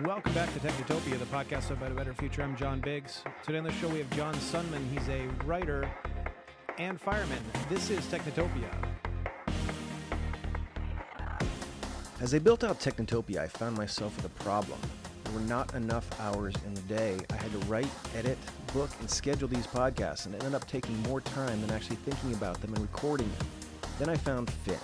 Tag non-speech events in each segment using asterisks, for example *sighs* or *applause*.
Welcome back to Technotopia, the podcast about a better future. I'm John Biggs. Today on the show we have John Sundman. He's a writer and fireman. This is Technotopia. As I built out Technotopia, I found myself with a problem. There were not enough hours in the day. I had to write, edit, book, and schedule these podcasts, and it ended up taking more time than actually thinking about them and recording them. Then I found Fin,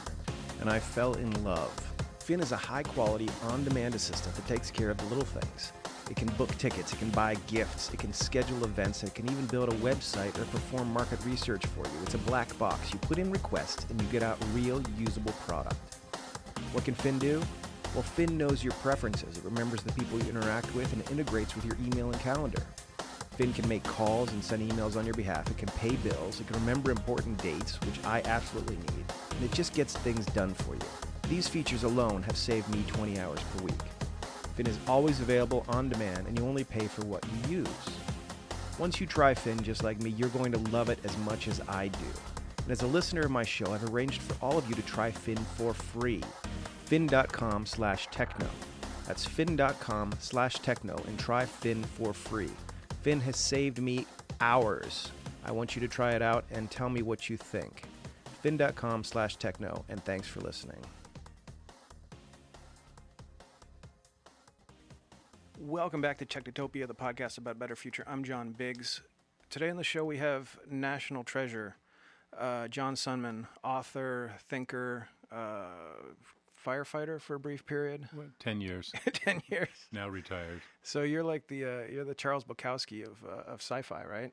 and I fell in love. Fin is a high quality, on demand assistant that takes care of the little things. It can book tickets, it can buy gifts, it can schedule events, it can even build a website or perform market research for you. It's a black box. You put in requests and you get out real usable product. What can Fin do? Well, Fin knows your preferences. It remembers the people you interact with and integrates with your email and calendar. Fin can make calls and send emails on your behalf. It can pay bills. It can remember important dates, which I absolutely need. And it just gets things done for you. These features alone have saved me 20 hours per week. Fin is always available on demand, and you only pay for what you use. Once you try Fin just like me, you're going to love it as much as I do. And as a listener of my show, I've arranged for all of you to try Fin for free. Fin.com slash techno. That's Fin.com slash techno and try Fin for free. Fin has saved me hours. I want you to try it out and tell me what you think. Fin.com slash techno and thanks for listening. Welcome back to Technotopia, the podcast about a better future. I'm John Biggs. Today on the show we have national treasure, uh, John Sundman, author, thinker, uh, firefighter for a brief period. What, Ten years, *laughs* Ten years. now retired. So you're like the uh, you're the Charles Bukowski of uh, of sci-fi, right?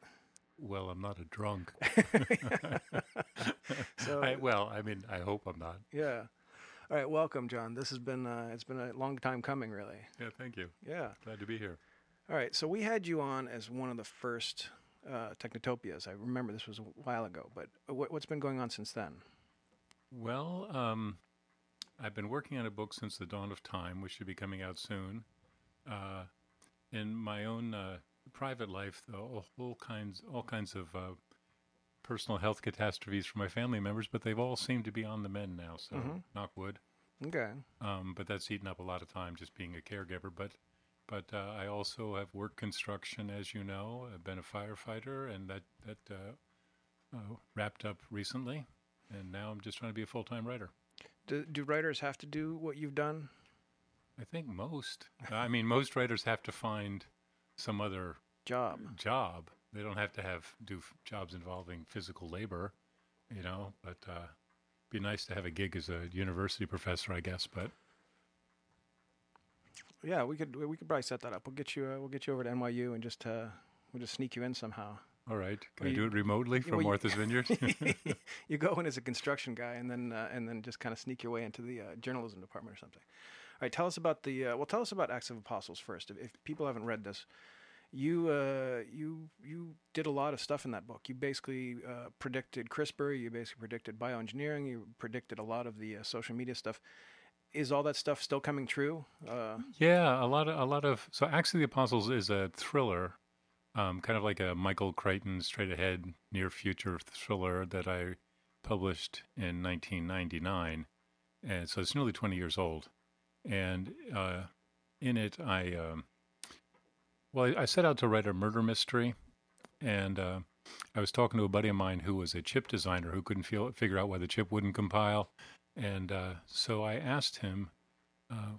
Well, I'm not a drunk. *laughs* *laughs* So I, well, I mean, I hope I'm not. yeah. All right, welcome, John. This has been uh, it's been a long time coming, really. Yeah, thank you. Yeah. Glad to be here. All right, so we had you on as one of the first uh, Technotopias. I remember this was a while ago, but what, what's been going on since then? Well, um, I've been working on a book since the dawn of time, which should be coming out soon. Uh, in my own uh, private life, though, all kinds, all kinds of uh, personal health catastrophes for my family members, but they've all seemed to be on the mend now. So, Mhm. knock wood. Okay. Um, but that's eaten up a lot of time just being a caregiver. But but uh, I also have worked construction, as you know. I've been a firefighter, and that that uh, uh, wrapped up recently. And now I'm just trying to be a full time writer. Do, do writers have to do what you've done? I think most. I mean, most writers have to find some other Job. job. They don't have to have do f- jobs involving physical labor, you know. But uh, be nice to have a gig as a university professor, I guess. But Yeah, we could we could probably set that up. We'll get you uh, we'll get you over to NYU and just uh, we'll just sneak you in somehow. all right, can Well, I do it remotely from you- Martha's Vineyard? *laughs* *laughs* you go in as a construction guy and then uh, and then just kind of sneak your way into the uh, journalism department or something. All right, tell us about the uh, well. Tell us about Acts of Apostles first. If, if people haven't read this, you uh, you you did a lot of stuff in that book. You basically uh, predicted CRISPR. You basically predicted bioengineering. You predicted a lot of the uh, social media stuff. Is all that stuff still coming true? Uh, Yeah, a lot of a lot of so Acts of the Apostles is a thriller, um, kind of like a Michael Crichton straight ahead near future thriller that I published in 1999, and so it's nearly 20 years old. And uh, in it, I um, well, I, set out to write a murder mystery, and uh, I was talking to a buddy of mine who was a chip designer who couldn't feel, figure out why the chip wouldn't compile, and uh, so I asked him. Uh,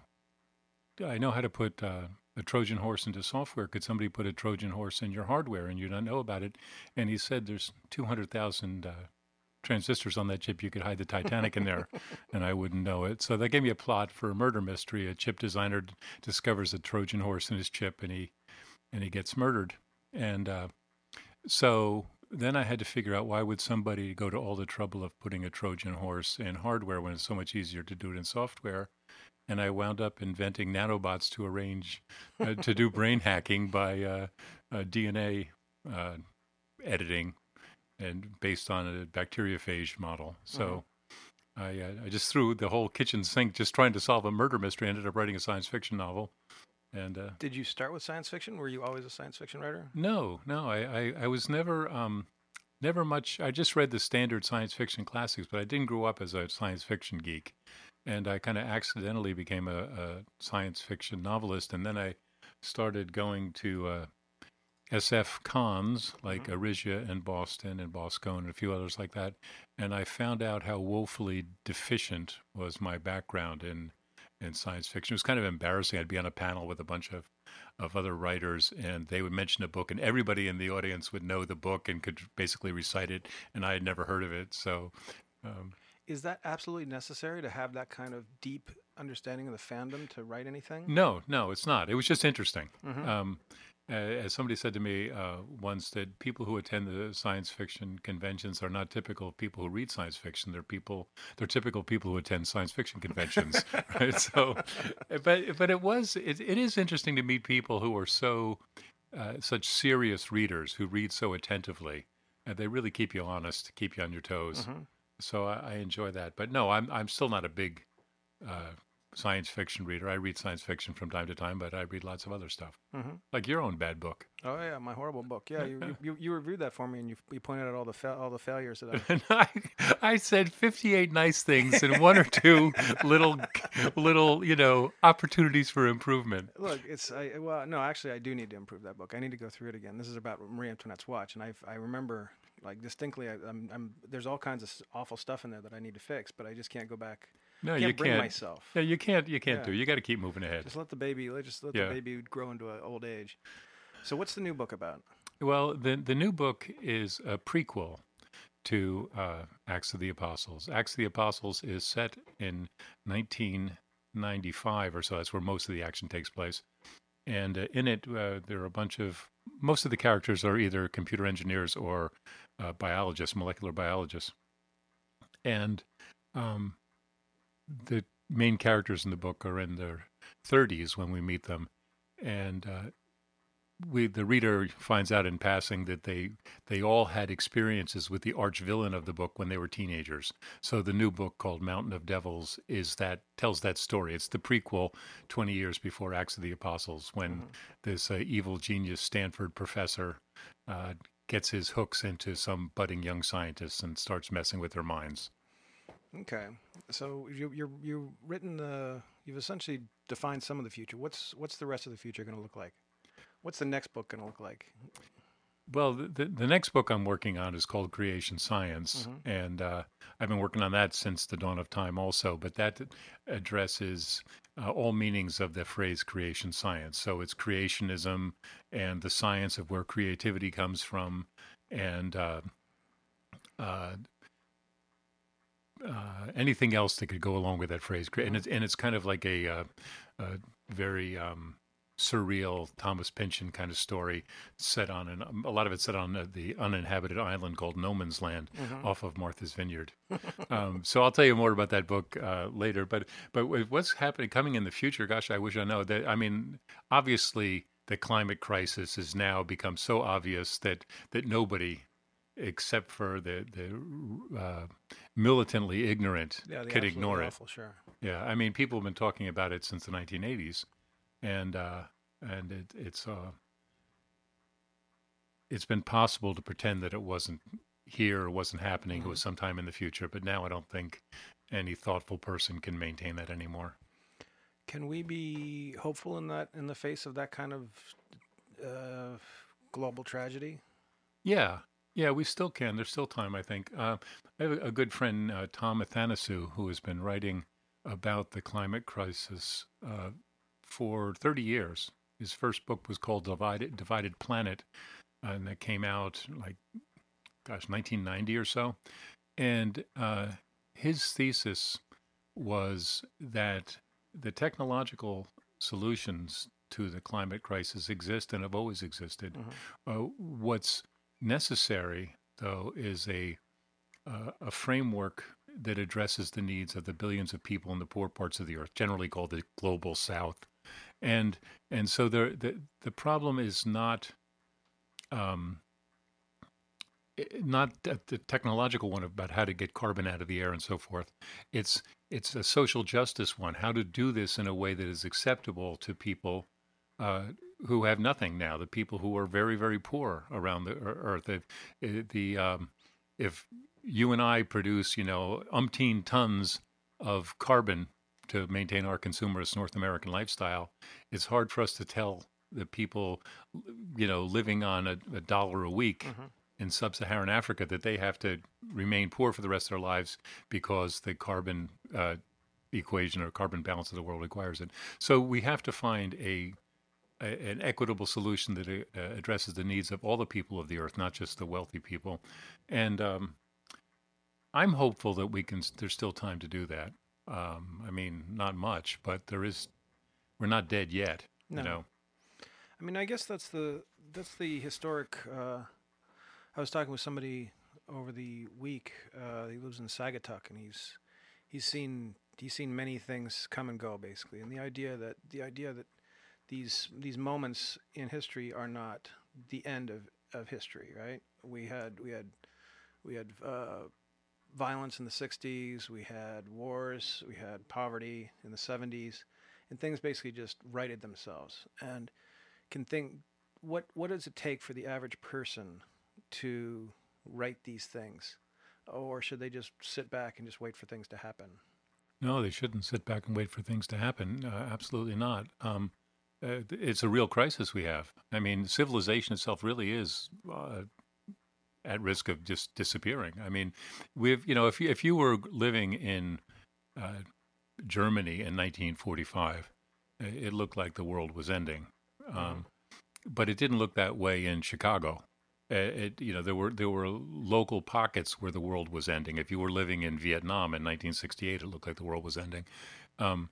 I know how to put uh, a Trojan horse into software. Could somebody put a Trojan horse in your hardware and you don't know about it? And he said there's 200,000 uh, transistors on that chip. You could hide the Titanic in there *laughs* and I wouldn't know it. So that gave me a plot for a murder mystery. A chip designer d- discovers a Trojan horse in his chip and he, and he gets murdered. And uh, so then I had to figure out why would somebody go to all the trouble of putting a Trojan horse in hardware when it's so much easier to do it in software and I wound up inventing nanobots to arrange uh, to do brain hacking by uh, uh, DNA uh, editing and based on a bacteriophage model. So I, uh, I just threw the whole kitchen sink just trying to solve a murder mystery. Ended up writing a science fiction novel, and uh, did you start with science fiction? Were you always a science fiction writer? no, no, I, I, I was never um, never much. I just read the standard science fiction classics, but I didn't grow up as a science fiction geek. and I kind of accidentally became a, a, science fiction novelist, and then I started going to uh, SF cons like mm-hmm. Arisia and Boston and Boscone and a few others like that, and I found out how woefully deficient was my background in in science fiction. It was kind of embarrassing. I'd be on a panel with a bunch of of other writers, and they would mention a book, and everybody in the audience would know the book and could basically recite it, and I had never heard of it. So, um, is that absolutely necessary to have that kind of deep understanding of the fandom to write anything? No, no, it's not. It was just interesting. Mm-hmm. Um, as somebody said to me uh, once, that people who attend the science fiction conventions are not typical people who read science fiction. They're people, they're typical people who attend science fiction conventions, *laughs* *laughs* right? So, but but it was it, it is interesting to meet people who are so uh, such serious readers who read so attentively, and they really keep you honest, keep you on your toes. Mm-hmm. So I, I, enjoy that. But no, I'm I'm still not a big uh, science fiction reader. I read science fiction from time to time, but I read lots of other stuff, mm-hmm. like your own bad book. Oh yeah, my horrible book. Yeah, you you, you reviewed that for me, and you, you pointed out all the fa- all the failures that I. *laughs* I, I said fifty eight nice things and one or two *laughs* little little you know opportunities for improvement. Look, it's I well no actually I do need to improve that book. I need to go through it again. This is about Marie Antoinette's watch, and I I remember like distinctly I, I'm, I'm there's all kinds of awful stuff in there that I need to fix, but I just can't go back no, can't you bring can't. myself. Yeah, you can't. You can't yeah. do. You got to keep moving ahead. Just let the baby. Let just let yeah. the baby grow into an old age. So, what's the new book about? Well, the the new book is a prequel to uh, Acts of the Apostles. Acts of the Apostles is set in 1995 or so. That's where most of the action takes place. And uh, in it, uh, there are a bunch of most of the characters are either computer engineers or uh, biologists, molecular biologists. And um, the main characters in the book are in their 30s when we meet them, and uh, we the reader finds out in passing that they they all had experiences with the arch villain of the book when they were teenagers. So the new book called Mountain of Devils is that tells that story. It's the prequel 20 years before Acts of the Apostles when mm-hmm. this uh, evil genius Stanford professor uh, gets his hooks into some budding young scientists and starts messing with their minds. Okay, so you, you're you've written the you've essentially defined some of the future. What's what's the rest of the future going to look like? What's the next book going to look like? Well, the, the next book I'm working on is called Creation Science, mm-hmm. and uh, I've been working on that since the dawn of time, also. But that addresses uh, all meanings of the phrase creation science. So it's creationism and the science of where creativity comes from, and uh, uh anything else that could go along with that phrase. And it's, and it's kind of like a, uh, a very um, surreal Thomas Pynchon kind of story set on, and a lot of it set on uh, the uninhabited island called No Man's Land mm-hmm. off of Martha's Vineyard. *laughs* um, so I'll tell you more about that book uh, later. But but what's happening coming in the future? Gosh, I wish I know that. I mean, obviously the climate crisis has now become so obvious that that nobody except for the the uh, militantly ignorant yeah, could ignore awful, it. Sure. Yeah, I mean, people have been talking about it since the 1980s, and uh, and it, it's uh, it's been possible to pretend that it wasn't here or wasn't happening. Mm-hmm. It was sometime in the future, but now I don't think any thoughtful person can maintain that anymore. Can we be hopeful in that in the face of that kind of uh, global tragedy? Yeah, yeah, we still can. There's still time, I think. Uh, I have a good friend, uh, Tom Athanasiou, who has been writing about the climate crisis uh, for 30 years. His first book was called Divided, Divided Planet, and that came out like, gosh, 1990 or so. And uh, his thesis was that the technological solutions to the climate crisis exist and have always existed. Mm-hmm. Uh, what's necessary, though, is a uh, a framework that addresses the needs of the billions of people in the poor parts of the earth, generally called the global south. And and so the the, the problem is not um, not the technological one about how to get carbon out of the air and so forth. It's it's a social justice one, how to do this in a way that is acceptable to people uh, who have nothing now, the people who are very, very poor around the earth. If, the, um, if you and I produce, you know, umpteen tons of carbon to maintain our consumerist North American lifestyle, it's hard for us to tell the people, you know, living on a, a dollar a week Mm-hmm. in sub-Saharan Africa that they have to remain poor for the rest of their lives because the carbon uh, equation or carbon balance of the world requires it. So we have to find a, a an equitable solution that uh, addresses the needs of all the people of the earth, not just the wealthy people. And um, I'm hopeful that we can. There's still time to do that. Um, I mean, not much, but there is. We're not dead yet. No. You know. I mean, I guess that's the that's the historic. Uh, I was talking with somebody over the week. Uh, he lives in Saugatuck, and he's he's seen he's seen many things come and go, basically. And the idea that the idea that these these moments in history are not the end of, of history, right? We had we had we had uh, violence in the '60s. We had wars. We had poverty in the '70s, and things basically just righted themselves. And can think what what does it take for the average person to write these things or should they just sit back and just wait for things to happen No, they shouldn't sit back and wait for things to happen. Uh, absolutely not. Um, uh, it's a real crisis we have. I mean, civilization itself really is uh, at risk of just disappearing. I mean, we've you know if you, if you were living in uh, Germany in 1945, uh, it looked like the world was ending. Um, but it didn't look that way in Chicago. Uh, it, you know, there were there were local pockets where the world was ending. If you were living in Vietnam in 1968, it looked like the world was ending. Um,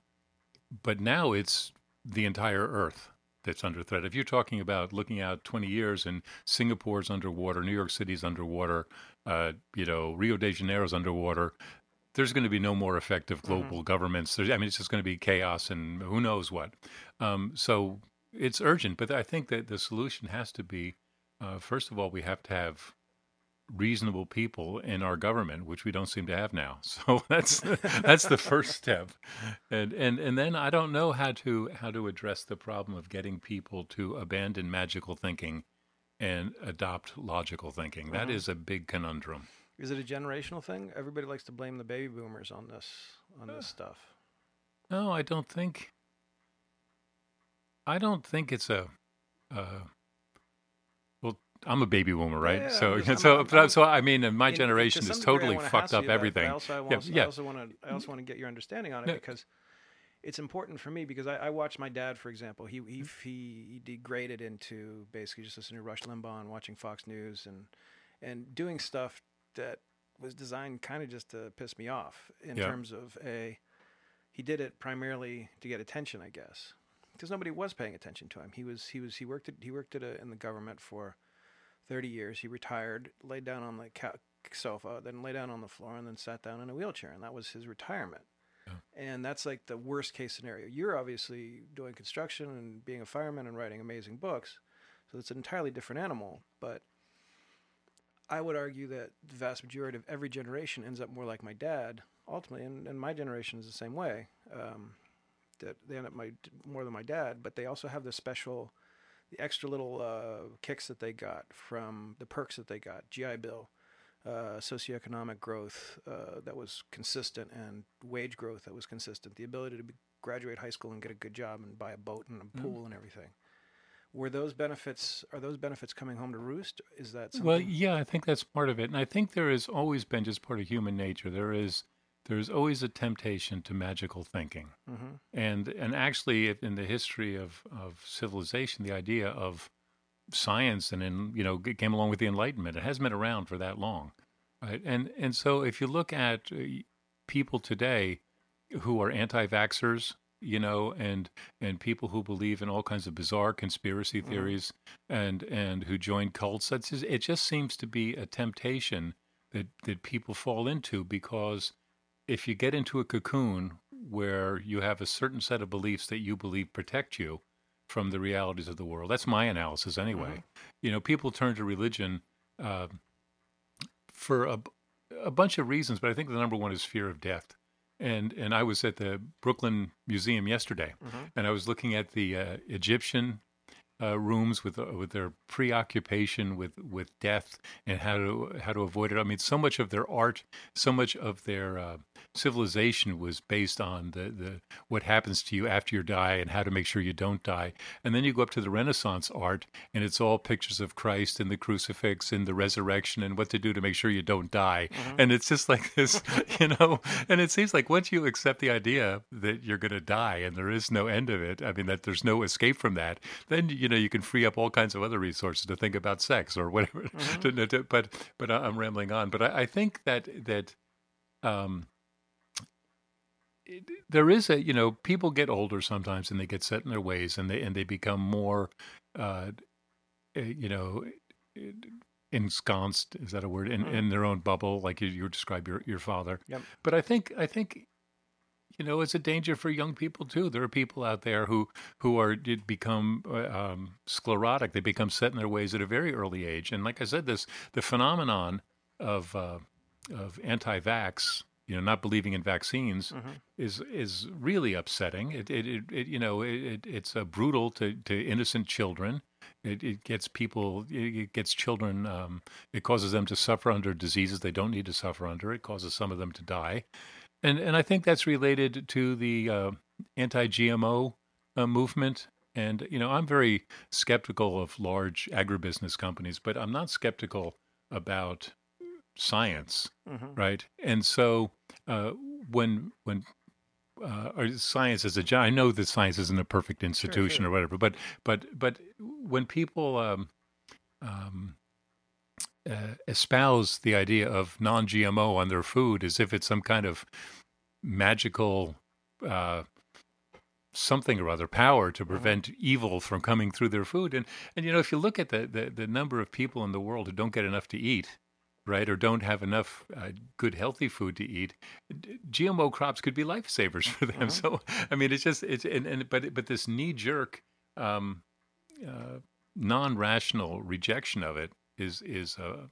but now it's the entire Earth that's under threat. If you're talking about looking out 20 years and Singapore's underwater, New York City's underwater, uh, you know, Rio de Janeiro's underwater, there's going to be no more effective global governments. There's, I mean, it's just going to be chaos and who knows what. Um, so it's urgent, but I think that the solution has to be, uh, first of all, we have to have reasonable people in our government, which we don't seem to have now. *laughs* So that's that's the first step, and and and then I don't know how to how to address the problem of getting people to abandon magical thinking and adopt logical thinking. That is a big conundrum. is it a generational thing everybody likes to blame the baby boomers on this on this stuff No, I don't think. I don't think it's a. Uh, well, I'm a baby boomer, right? Yeah, so, I'm *laughs* just- I'm- so, I'm- so I mean, my In- generation some has totally fucked up you, but- but everything. I also, I Yeah, yeah. I also want to I also want to get your understanding on it No. because it's important for me because I, I watched my dad, for example. He he mm-hmm. he, he degraded into basically just listening to Rush Limbaugh and watching Fox News and and doing stuff that was designed kind of just to piss me off in Yeah. terms of a he did it primarily to get attention, I guess, because nobody was paying attention to him. He was he was he worked at, he worked at a, in the government for thirty years. He retired, laid down on the sofa, then lay down on the floor, and then sat down in a wheelchair, and that was his retirement. And that's like the worst case scenario. You're obviously doing construction and being a fireman and writing amazing books, so it's an entirely different animal. But I would argue that the vast majority of every generation ends up more like my dad, ultimately, and, and my generation is the same way. Um, that they end up my more than my dad, but they also have this special, the extra little uh, kicks that they got from the perks that they got, GI Bill, uh, socioeconomic growth uh, that was consistent, and wage growth that was consistent. The ability to be, graduate high school and get a good job and buy a boat and a pool and everything. Were those benefits? Are those benefits coming home to roost? Is that something? Well, yeah, I think that's part of it, and I think there has always been just part of human nature. There is there is always a temptation to magical thinking, Mhm. and and actually in the history of of civilization, the idea of science and in you know it came along with the Enlightenment. It hasn't been around for that long, right? And and so if you look at uh, people today who are anti-vaxxers, you know, and and people who believe in all kinds of bizarre conspiracy Mhm. theories, and and who join cults, that's just, it. Just seems to be a temptation that that people fall into because if you get into a cocoon where you have a certain set of beliefs that you believe protect you from the realities of the world, that's my analysis anyway. You know, people turn to religion uh, for a, a bunch of reasons, but I think the number one is fear of death. And and I was at the Brooklyn Museum yesterday, Mhm. and I was looking at the uh, Egyptian uh, rooms with uh, with their preoccupation with with death and how to how to avoid it. I mean, so much of their art, so much of their uh, civilization was based on the the what happens to you after you die and how to make sure you don't die. And then you go up to the Renaissance art, and it's all pictures of Christ and the crucifix and the resurrection and what to do to make sure you don't die. Mm-hmm. And it's just like this, *laughs* you know. And it seems like once you accept the idea that you're going to die and there is no end of it, I mean that there's no escape from that, then you know you can free up all kinds of other resources to think about sex or whatever. Mm-hmm. *laughs* but but I'm rambling on. But I, I think that that um, it, there is a you know people get older sometimes and they get set in their ways and they and they become more uh, eh, you know ensconced is that a word in, mm-hmm. in their own bubble like you, you describe your your father yep. but i think i think you know it's a danger for young people too. There are people out there who who are did become uh, um, sclerotic. They become set in their ways at a very early age. And like i said this the phenomenon of uh, of anti-vax you know not believing in vaccines mm-hmm. is is really upsetting. It it, it, it you know it, it's uh, brutal to to innocent children. It, it gets people it gets children um, it causes them to suffer under diseases they don't need to suffer under. It causes some of them to die and and I think that's related to the uh, anti-GMO uh, movement. And you know, I'm very skeptical of large agribusiness companies, but I'm not skeptical about science, mm-hmm. right? And so uh, when when uh, or science as a I know that science isn't a perfect institution sure, sure. or whatever, but but but when people um, um, uh, espouse the idea of non-GMO on their food as if it's some kind of magical uh, something or other power to mm-hmm. prevent evil from coming through their food. And and you know, if you look at the, the, the number of people in the world who don't get enough to eat, right, or don't have enough uh, good healthy food to eat, GMO crops could be lifesavers for them. Mm-hmm. So I mean, it's just it's and, and but but this knee jerk. Um, uh, non-rational rejection of it is is uh,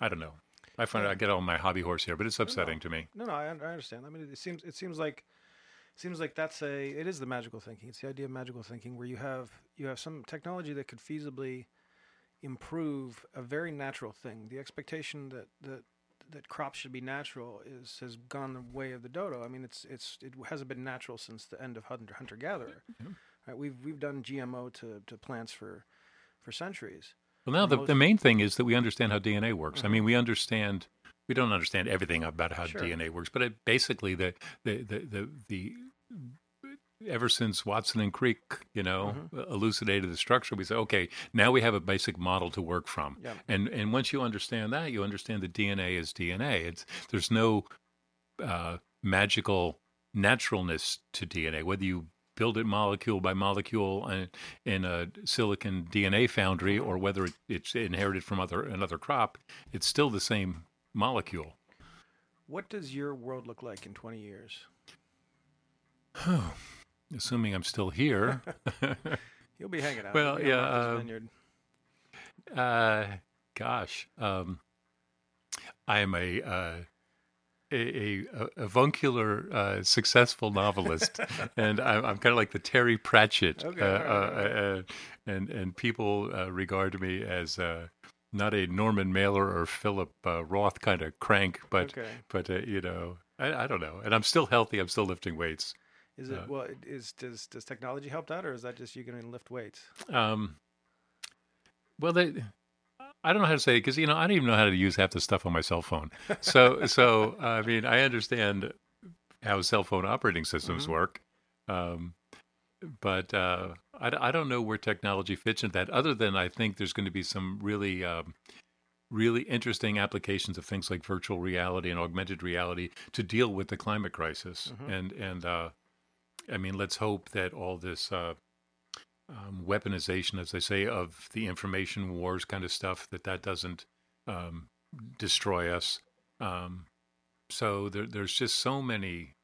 I don't know. I find I get all my hobby horse here, but it's upsetting no, to me. No, no, I, I understand. I mean, it seems it seems like seems like that's a it is the magical thinking. It's the idea of magical thinking where you have you have some technology that could feasibly improve a very natural thing. The expectation that that that crops should be natural is has gone the way of the dodo. I mean, it's it's it hasn't been natural since the end of hunter hunter gatherer. Mm-hmm. Right? We've we've done GMO to, to plants for for centuries. Well, now the, the main thing is that we understand how DNA works. Mm-hmm. I mean, we understand we don't understand everything about how sure. DNA works, but it, basically the, the the, the the ever since Watson and Crick, you know, mm-hmm. elucidated the structure, we say, okay, now we have a basic model to work from. Yep. And and once you understand that, you understand that DNA is DNA. It's there's no uh, magical naturalness to DNA. Whether you build it molecule by molecule in a silicon DNA foundry, or whether it, it's inherited from other another crop, it's still the same molecule. What does your world look like in 20 years? *sighs* Assuming I'm still here. *laughs* You'll be hanging out. Well, yeah. Uh, uh, gosh, um, I am a uh, a, a avuncular, uh, successful novelist, *laughs* and I'm, I'm, kind of like the Terry Pratchett, okay, uh, right. Uh, uh, and and people uh, regard me as not a Norman Mailer or Philip Roth kind of crank, but okay. but you know, I, I, don't know, and I'm still healthy. I'm still lifting weights. Is it well? Is does does technology help that, or is that just you going to lift weights? Um, well, they I don't know how to say it because you know I don't even know how to use half the stuff on my cell phone. So *laughs* so I mean I understand how cell phone operating systems mm-hmm. work, um, but uh, I, I don't know where technology fits into that. Other than I think there's going to be some really um, really interesting applications of things like virtual reality and augmented reality to deal with the climate crisis. Mm-hmm. And and uh, I mean let's hope that all this uh, um, weaponization, as they say, of the information wars kind of stuff, that that doesn't um, destroy us. Um, so there, there's just so many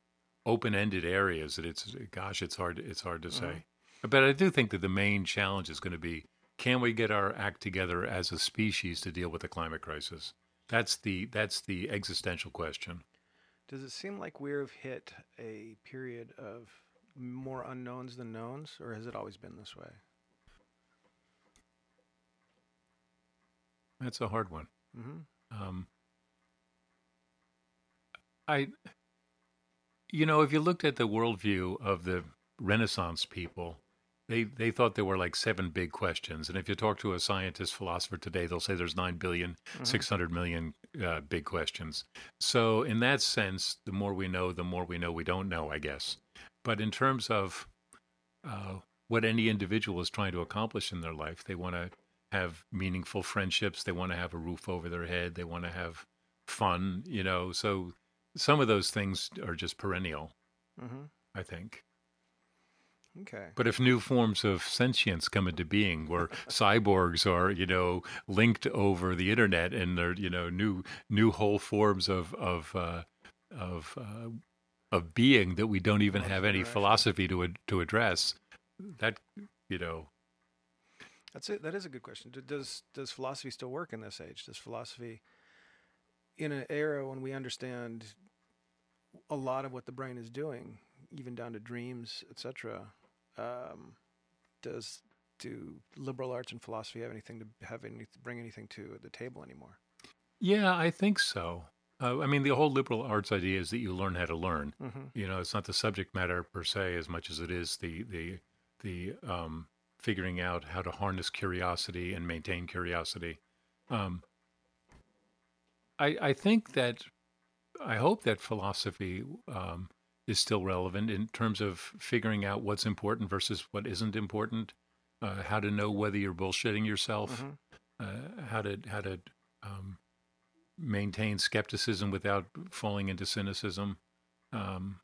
open-ended areas that it's gosh, it's hard it's hard to say. Mm-hmm. But I do think that the main challenge is going to be can we get our act together as a species to deal with the climate crisis? That's the that's the existential question. Does it seem like we've hit a period of more unknowns than knowns, or has it always been this way? That's a hard one. Mm-hmm. Um, I, you know, if you looked at the worldview of the Renaissance people, they they thought there were like seven big questions, and if you talk to a scientist philosopher today, they'll say there's nine billion, mm-hmm. 600 million uh, big questions. So in that sense, the more we know, the more we know we don't know. I guess. But in terms of uh, what any individual is trying to accomplish in their life, they want to have meaningful friendships. They want to have a roof over their head. They want to have fun, you know. So some of those things are just perennial, Mm-hmm. I think. Okay. But if new forms of sentience come into being, where *laughs* cyborgs are, you know, linked over the internet, and they're, you know, new new whole forms of of uh, of uh, of being that we don't even have any philosophy to ad- to address, that you know, That's it. That is a good question. Does does philosophy still work in this age? Does philosophy, in an era when we understand a lot of what the brain is doing, even down to dreams, etc., um, does do liberal arts and philosophy have anything to have any bring anything to the table anymore? yeah, I think so. Uh, I mean, the whole liberal arts idea is that you learn how to learn. Mm-hmm. you know it's not the subject matter per se as much as it is the the the um figuring out how to harness curiosity and maintain curiosity um i i think that i hope that philosophy um is still relevant in terms of figuring out what's important versus what isn't important uh, how to know whether you're bullshitting yourself Mhm. uh, how to how to um, maintain skepticism without falling into cynicism. Um,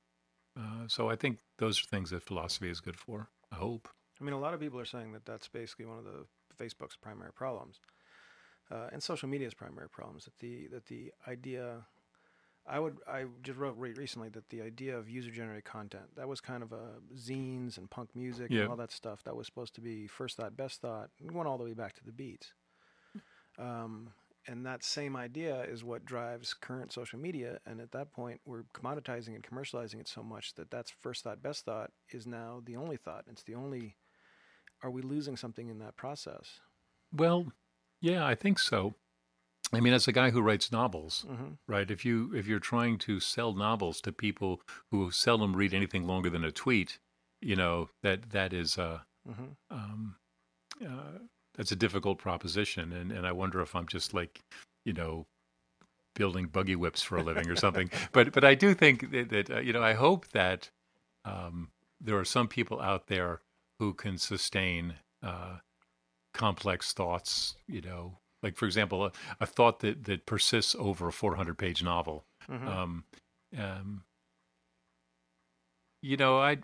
uh, so I think those are things that philosophy is good for. I hope. I mean, a lot of people are saying that that's basically one of the Facebook's primary problems, uh, and social media's primary problems. That the that the idea, I would I just wrote recently that the idea of user generated content that was kind of a zines and punk music Yeah. and all that stuff that was supposed to be first thought, best thought, and went all the way back to the beats. Um, and that same idea is what drives current social media. And at that point, we're commoditizing and commercializing it so much that that's first thought, best thought is now the only thought. It's the only are we losing something in that process? Well, yeah, I think so. I mean, as a guy who writes novels, Mm-hmm. right? If you if you're trying to sell novels to people who seldom read anything longer than a tweet, you know that that is uh, Mm-hmm. um, uh, that's a difficult proposition, and and I wonder if I'm just like, you know, building buggy whips for a living or something. *laughs* but but I do think that, that uh, you know I hope that um, there are some people out there who can sustain uh, complex thoughts. You know, like for example, a, a thought that that persists over a 400 page novel. Mm-hmm. Um, um, you know, I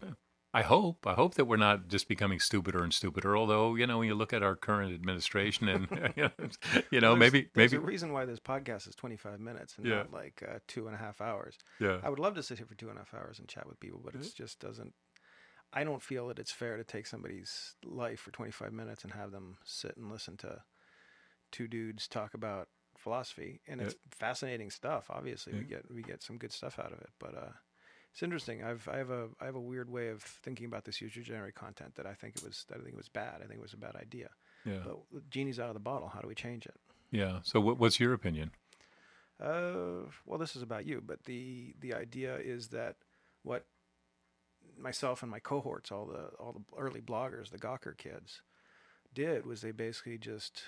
I hope I hope that we're not just becoming stupider and stupider. Although you know, when you look at our current administration, and *laughs* you know, There's- maybe there's maybe a reason why this podcast is 25 minutes and Yeah. not like uh, two and a half hours. yeah I would love to sit here for two and a half hours and chat with people, but it just doesn't. I don't feel that it's fair to take somebody's life for 25 minutes and have them sit and listen to two dudes talk about philosophy, and Yeah. it's fascinating stuff. Obviously, we get we get some good stuff out of it, but uh, it's interesting. I've I have a I have a weird way of thinking about this user generated content that I think it was that I think it was bad. I think it was a bad idea. yeah But the genie's out of the bottle. How do we change it? yeah. So what, what's your opinion? Uh, well, this is about you, but the the idea is that what myself and my cohorts, all the all the early bloggers, the Gawker kids, did was they basically just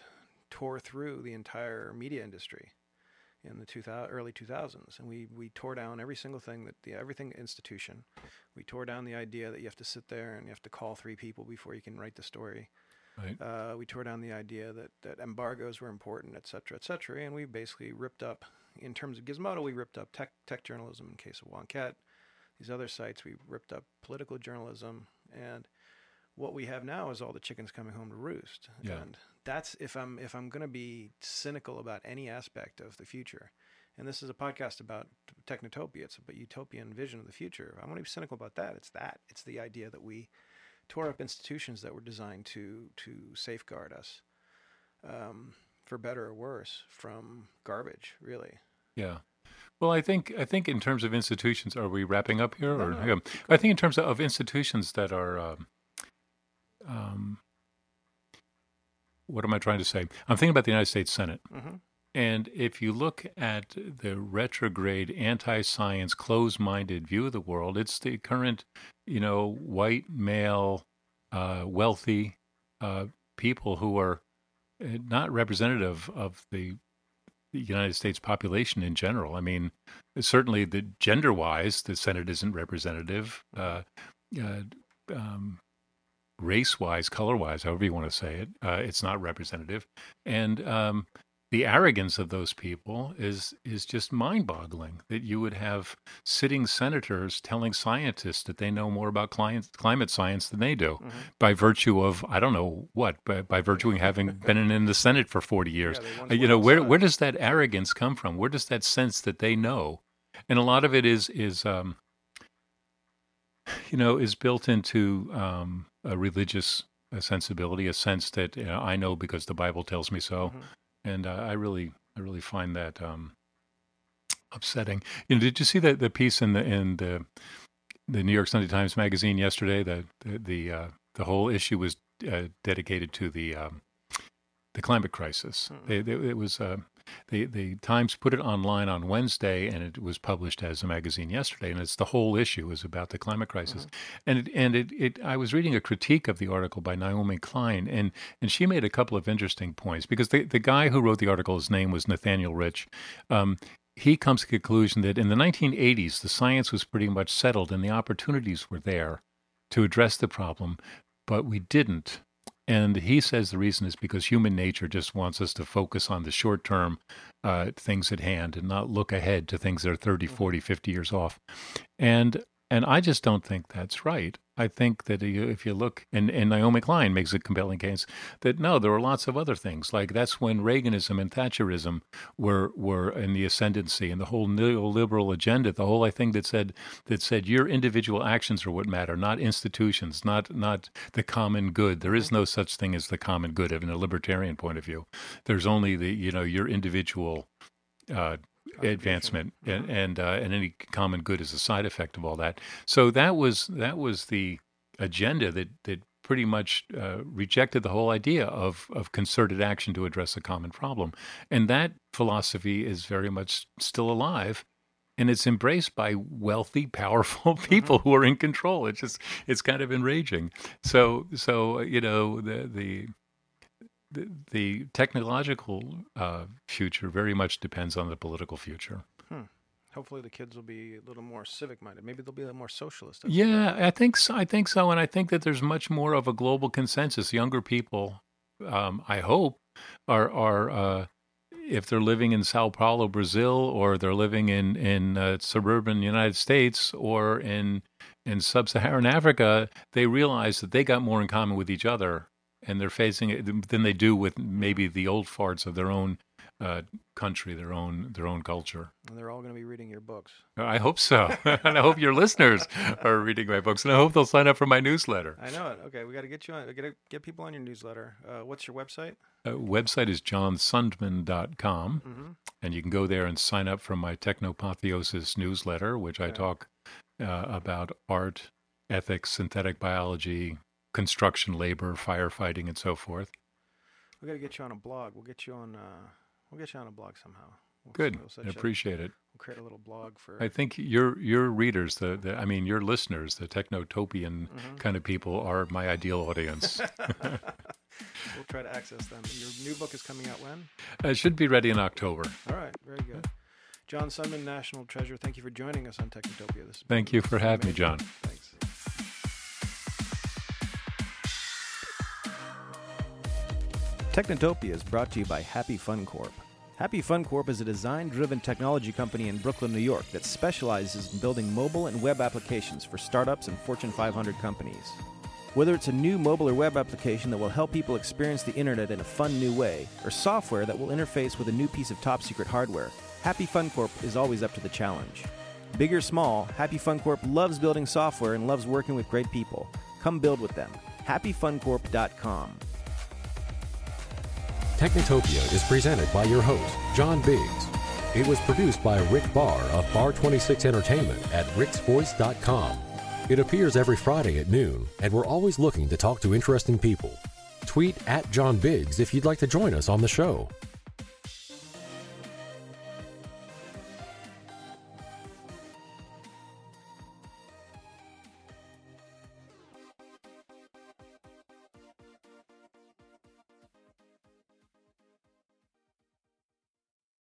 tore through the entire media industry in the 2000, early 2000s, and we we tore down every single thing that the everything institution. We tore down the idea that you have to sit there and you have to call three people before you can write the story. Right. Uh, we tore down the idea that, that embargoes were important, et cetera, et cetera. And we basically ripped up, in terms of Gizmodo, we ripped up tech, tech journalism in case of Wonkette. These other sites, we ripped up political journalism. And what we have now is all the chickens coming home to roost. Yeah. And that's if I'm if I'm going to be cynical about any aspect of the future. And this is a podcast about technotopia. It's about utopian vision of the future. I want to be cynical about that. It's that. It's the idea that we tore up institutions that were designed to to safeguard us, um, for better or worse, from garbage. Really. Yeah. Well, I think I think in terms of institutions, are we wrapping up here? No, or no. yeah. I think in terms of, of institutions that are, um, um, what am I trying to say? I'm thinking about the United States Senate. Mm-hmm. And if you look at the retrograde, anti science, closed minded view of the world, it's the current, you know, white, male, uh, wealthy uh, people who are uh, not representative of the, the United States population in general. I mean, certainly the gender wise, the Senate isn't representative. Uh, uh, um, race wise, color wise, however you want to say it, uh, it's not representative. And um, the arrogance of those people is is just mind-boggling that you would have sitting senators telling scientists that they know more about climate, climate science than they do Mm-hmm. by virtue of I don't know what by, by virtue of having been in, in the Senate for 40 years Yeah, Uh, you know where where does that arrogance come from where does that sense that they know and a lot of it is is um you know is built into um a religious sensibility a sense that you know, I know because the Bible tells me so Mhm. and uh, I really, I really find that um, upsetting. You know, did you see the the piece in the in the the New York Sunday Times magazine yesterday? The the the, uh, the whole issue was uh, dedicated to the um, the climate crisis. Mm-mm. They, they, it was uh, the the Times put it online on Wednesday, and it was published as a magazine yesterday. And it's the whole issue is about the climate crisis. And it, and it, it I was reading a critique of the article by Naomi Klein, and and she made a couple of interesting points because the the guy who wrote the article, his name was Nathaniel Rich. Um, he comes to the conclusion that in the 1980s, the science was pretty much settled and the opportunities were there to address the problem, but we didn't. And he says the reason is because human nature just wants us to focus on the short term uh, things at hand and not look ahead to things that are 30, 40, 50 years off. And and I just don't think that's right. I think that if you look, and, and Naomi Klein makes a compelling case that no, there were lots of other things. Like that's when Reaganism and Thatcherism were were in the ascendancy, and the whole neoliberal agenda, the whole I think that said that said your individual actions are what matter, not institutions, not not the common good. There is no such thing as the common good in a libertarian point of view. There's only the you know your individual uh, advancement and and, uh, and any common good is a side effect of all that. So that was that was the agenda that that pretty much uh, rejected the whole idea of of concerted action to address a common problem, and that philosophy is very much still alive. And it's embraced by wealthy, *laughs* powerful people who are in control. It's just, it's kind of enraging. So, so you know, the the the, the technological uh, future very much depends on the political future. Hopefully, the kids will be a little more civic minded. Maybe they'll be a little more socialist. Yeah, I think so. I think so, and I think that there's much more of a global consensus. Younger people, um, I hope, are are uh, if they're living in Sao Paulo, Brazil, or they're living in in uh, suburban United States or in in sub-Saharan Africa, they realize that they got more in common with each other, and they're facing it than they do with maybe the old farts of their own uh, country, their own their own culture. And they're all going to be reading your books. I hope so. *laughs* and I hope your listeners are reading my books. And I hope they'll sign up for my newsletter. I know it. Okay, we got to get you on. Get get people on your newsletter. Uh, what's your website? Uh, website is johnsundman.com. Mm-hmm. And you can go there and sign up for my Technopotheosis newsletter, which I talk uh, about art, ethics, synthetic biology, construction labor, firefighting, and so forth. We got to get you on a blog. We'll get you on. Uh, we'll get you on a blog somehow. We'll, Good. I appreciate it. we'll create a little blog for. I think your your readers, the, the I mean your listeners, the technotopian Mhm. kind of people are my ideal audience. *laughs* *laughs* we'll try to access them. Your new book is coming out when? it should be ready in October. All right, very good. John Sundman, National Treasure. Thank you for joining us on Technotopia. This Thank you for having me. John. Thanks. Technotopia is brought to you by Happy Fun Corp. Happy Fun Corp is a design driven technology company in Brooklyn, New York that specializes in building mobile and web applications for startups and Fortune 500 companies. Whether it's a new mobile or web application that will help people experience the internet in a fun new way, or software that will interface with a new piece of top secret hardware, Happy Fun Corp is always up to the challenge. Big or small, Happy Fun Corp loves building software and loves working with great people. Come build with them. HappyFunCorp.com. Technotopia is presented by your host, John Biggs. It was produced by Rick Barr of Bar 26 Entertainment at ricksvoice.com. It appears every Friday at noon, and we're always looking to talk to interesting people. Tweet at John Biggs if you'd like to join us on the show.